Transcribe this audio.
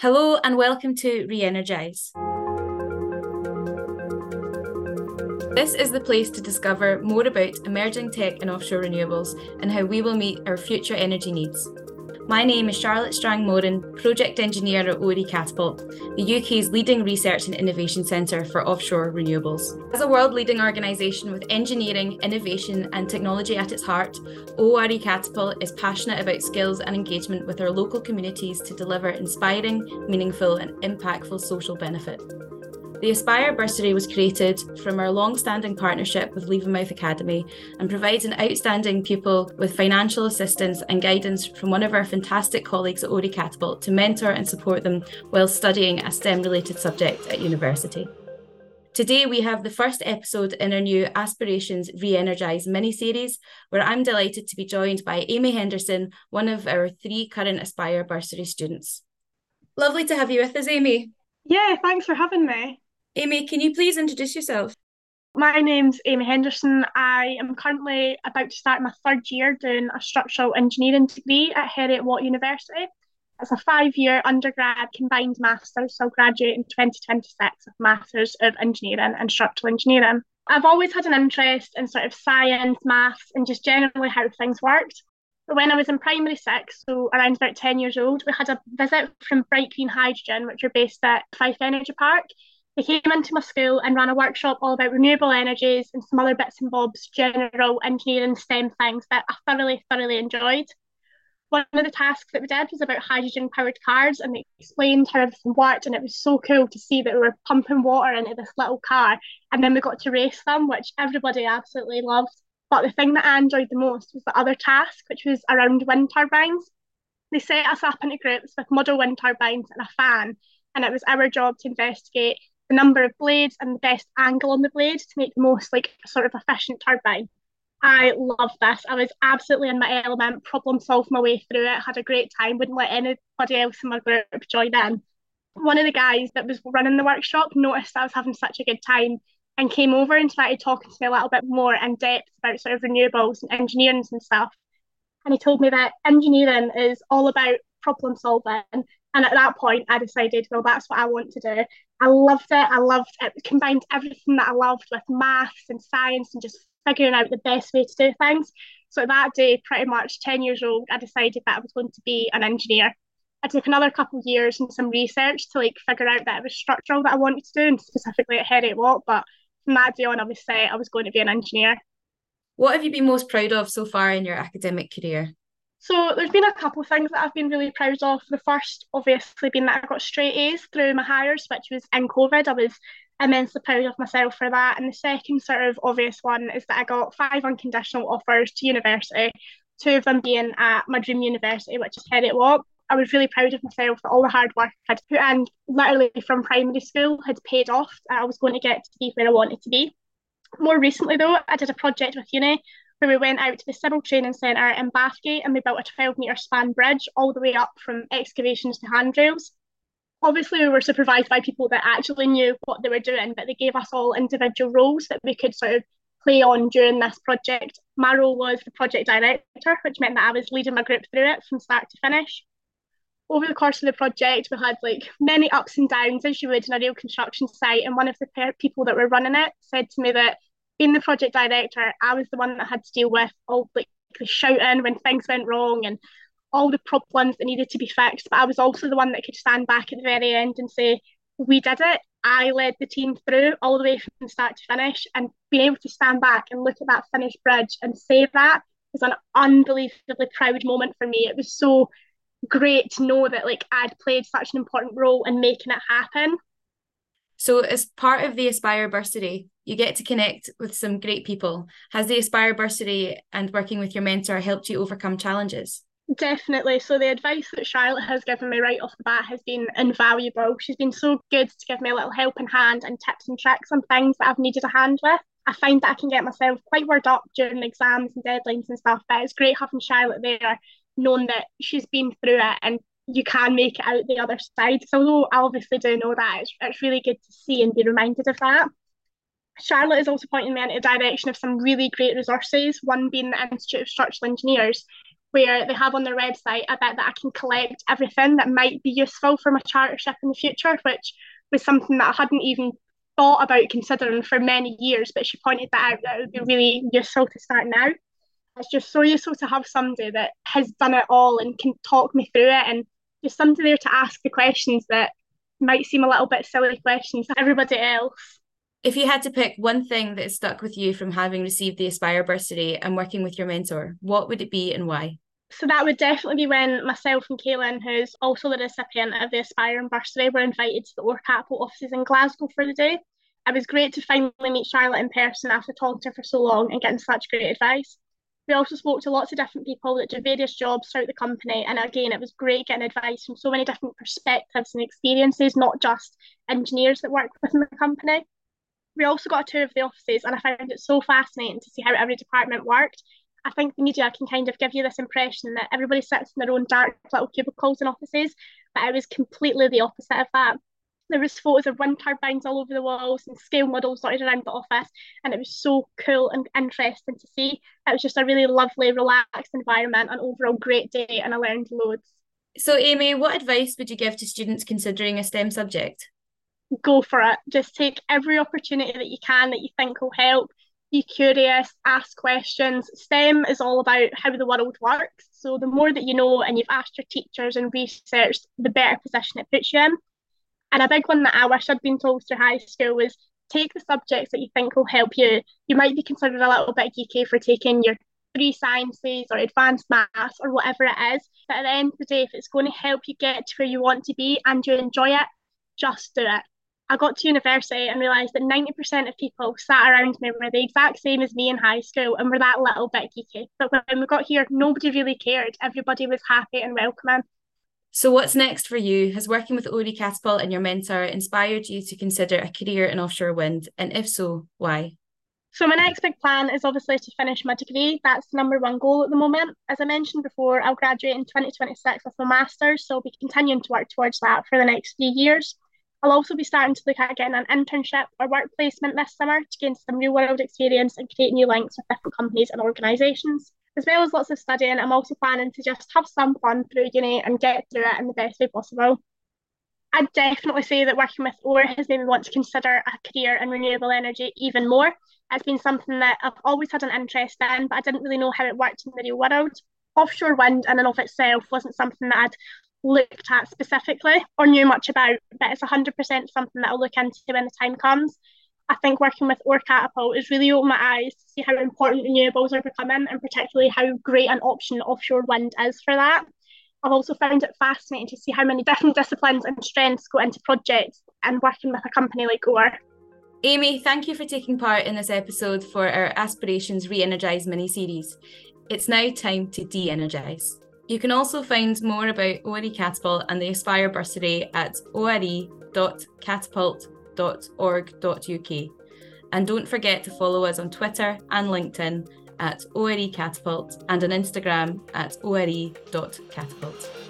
Hello and welcome to Reenergize. This is the place to discover more about emerging tech and offshore renewables and how we will meet our future energy needs. My name is Charlotte Strang Moran, Project Engineer at ORE Catapult, the UK's leading research and innovation centre for offshore renewables. As a world leading organisation with engineering, innovation, and technology at its heart, ORE Catapult is passionate about skills and engagement with our local communities to deliver inspiring, meaningful, and impactful social benefit. The Aspire Bursary was created from our long standing partnership with Levenmouth Academy and provides an outstanding pupil with financial assistance and guidance from one of our fantastic colleagues at ORE Catapult to mentor and support them while studying a STEM related subject at university. Today, we have the first episode in our new Aspirations Re Energize mini series, where I'm delighted to be joined by Amy Henderson, one of our three current Aspire Bursary students. Lovely to have you with us, Amy. Yeah, thanks for having me. Amy, can you please introduce yourself? My name's Amy Henderson. I am currently about to start my third year doing a structural engineering degree at Heriot Watt University. It's a five year undergrad combined master's, so I'll graduate in 2026 with Masters of Engineering and Structural Engineering. I've always had an interest in sort of science, maths, and just generally how things worked. But when I was in primary six, so around about 10 years old, we had a visit from Bright Green Hydrogen, which are based at Fife Energy Park. They came into my school and ran a workshop all about renewable energies and some other bits and bobs, general engineering STEM things that I thoroughly, thoroughly enjoyed. One of the tasks that we did was about hydrogen powered cars and they explained how everything worked. And it was so cool to see that we were pumping water into this little car and then we got to race them, which everybody absolutely loved. But the thing that I enjoyed the most was the other task, which was around wind turbines. They set us up into groups with model wind turbines and a fan, and it was our job to investigate the number of blades and the best angle on the blade to make the most like sort of efficient turbine. I love this. I was absolutely in my element, problem solved my way through it, had a great time, wouldn't let anybody else in my group join in. One of the guys that was running the workshop noticed I was having such a good time and came over and started talking to me a little bit more in depth about sort of renewables and engineering and stuff. And he told me that engineering is all about problem solving. And at that point, I decided, well, that's what I want to do. I loved it. I loved it. it combined everything that I loved with maths and science and just figuring out the best way to do things. So that day, pretty much 10 years old, I decided that I was going to be an engineer. I took another couple of years and some research to like figure out that it was structural that I wanted to do, and specifically at Heriot Watt. But from that day on, I was set I was going to be an engineer. What have you been most proud of so far in your academic career? So there's been a couple of things that I've been really proud of. The first, obviously, being that I got straight A's through my Highers, which was in COVID. I was immensely proud of myself for that. And the second sort of obvious one is that I got five unconditional offers to university, two of them being at my dream university, which is Heriot Watt. I was really proud of myself that all the hard work I'd put in, literally from primary school, had paid off. I was going to get to be where I wanted to be. More recently, though, I did a project with uni where we went out to the Civil Training Centre in Bathgate and we built a 12 metre span bridge all the way up from excavations to handrails. Obviously, we were supervised by people that actually knew what they were doing, but they gave us all individual roles that we could sort of play on during this project. My role was the project director, which meant that I was leading my group through it from start to finish. Over the course of the project, we had like many ups and downs as you would in a real construction site. And one of the people that were running it said to me that being the project director, I was the one that had to deal with all like the shouting when things went wrong and all the problems that needed to be fixed. But I was also the one that could stand back at the very end and say, We did it. I led the team through all the way from start to finish. And being able to stand back and look at that finished bridge and say that was an unbelievably proud moment for me. It was so great to know that like I'd played such an important role in making it happen. So, as part of the Aspire Bursary, you get to connect with some great people. Has the Aspire Bursary and working with your mentor helped you overcome challenges? Definitely. So, the advice that Charlotte has given me right off the bat has been invaluable. She's been so good to give me a little helping hand and tips and tricks on things that I've needed a hand with. I find that I can get myself quite worked up during exams and deadlines and stuff, but it's great having Charlotte there, knowing that she's been through it and you can make it out the other side. So although I obviously do know that, it's, it's really good to see and be reminded of that. Charlotte is also pointing me in the direction of some really great resources, one being the Institute of Structural Engineers. where they have on their website a bit that I can collect everything that might be useful for my chartership in the future, which was something that I hadn't even thought about considering for many years, but she pointed that out that it would be really useful to start now. It's just so useful to have somebody that has done it all and can talk me through it and just somebody there to ask the questions that might seem a little bit silly questions to everybody else. If you had to pick one thing that stuck with you from having received the Aspire bursary and working with your mentor, what would it be and why? So that would definitely be when myself and Kaylin, who's also the recipient of the Aspire bursary, were invited to the ORE Catapult offices in Glasgow for the day. It was great to finally meet Charlotte in person after talking to her for so long and getting such great advice. We also spoke to lots of different people that do various jobs throughout the company. And again, it was great getting advice from so many different perspectives and experiences, not just engineers that work within the company we also got a tour of the offices and I found it so fascinating to see how every department worked. I think the media can kind of give you this impression that everybody sits in their own dark little cubicles in offices, but it was completely the opposite of that. There was photos of wind turbines all over the walls and scale models dotted around the office, and it was so cool and interesting to see. It was just a really lovely, relaxed environment, an overall great day, and I learned loads. So, Amy, what advice would you give to students considering a STEM subject? go for it. Just take every opportunity that you can that you think will help. Be curious, ask questions. STEM is all about how the world works. So the more that you know and you've asked your teachers and researched, the better position it puts you in. And a big one that I wish I'd been told through high school was take the subjects that you think will help you. You might be considered a little bit geeky for taking your three sciences or advanced maths or whatever it is. But at the end of the day, if it's going to help you get to where you want to be and you enjoy it, just do it. I got to university and realised that 90% of people sat around me were the exact same as me in high school and were that little bit geeky. But when we got here, nobody really cared. Everybody was happy and welcoming. So, what's next for you? Has working with ORE Catapult and your mentor inspired you to consider a career in offshore wind? And if so, why? So, my next big plan is obviously to finish my degree. That's the number one goal at the moment. As I mentioned before, I'll graduate in 2026 with my master's, so I'll be continuing to work towards that for the next few years. I'll also be starting to look at getting an internship or work placement this summer to gain some real world experience and create new links with different companies and organisations. As well as lots of studying, I'm also planning to just have some fun through uni and get through it in the best way possible. I'd definitely say that working with OR has made me want to consider a career in renewable energy even more. It's been something that I've always had an interest in, but I didn't really know how it worked in the real world. Offshore wind in and of itself wasn't something that I'd looked at specifically or knew much about, but it's 100% something that I'll look into when the time comes. I think working with ORE Catapult has really opened my eyes to see how important renewables are becoming and particularly how great an option offshore wind is for that. I've also found it fascinating to see how many different disciplines and strengths go into projects and working with a company like OR. Amy, thank you for taking part in this episode for our Aspirations Re Energize mini series. It's now time to de energize. You can also find more about ORE Catapult and the Aspire bursary at ore.catapult.org.uk. And don't forget to follow us on Twitter and LinkedIn at ORE Catapult and on Instagram at ore.catapult.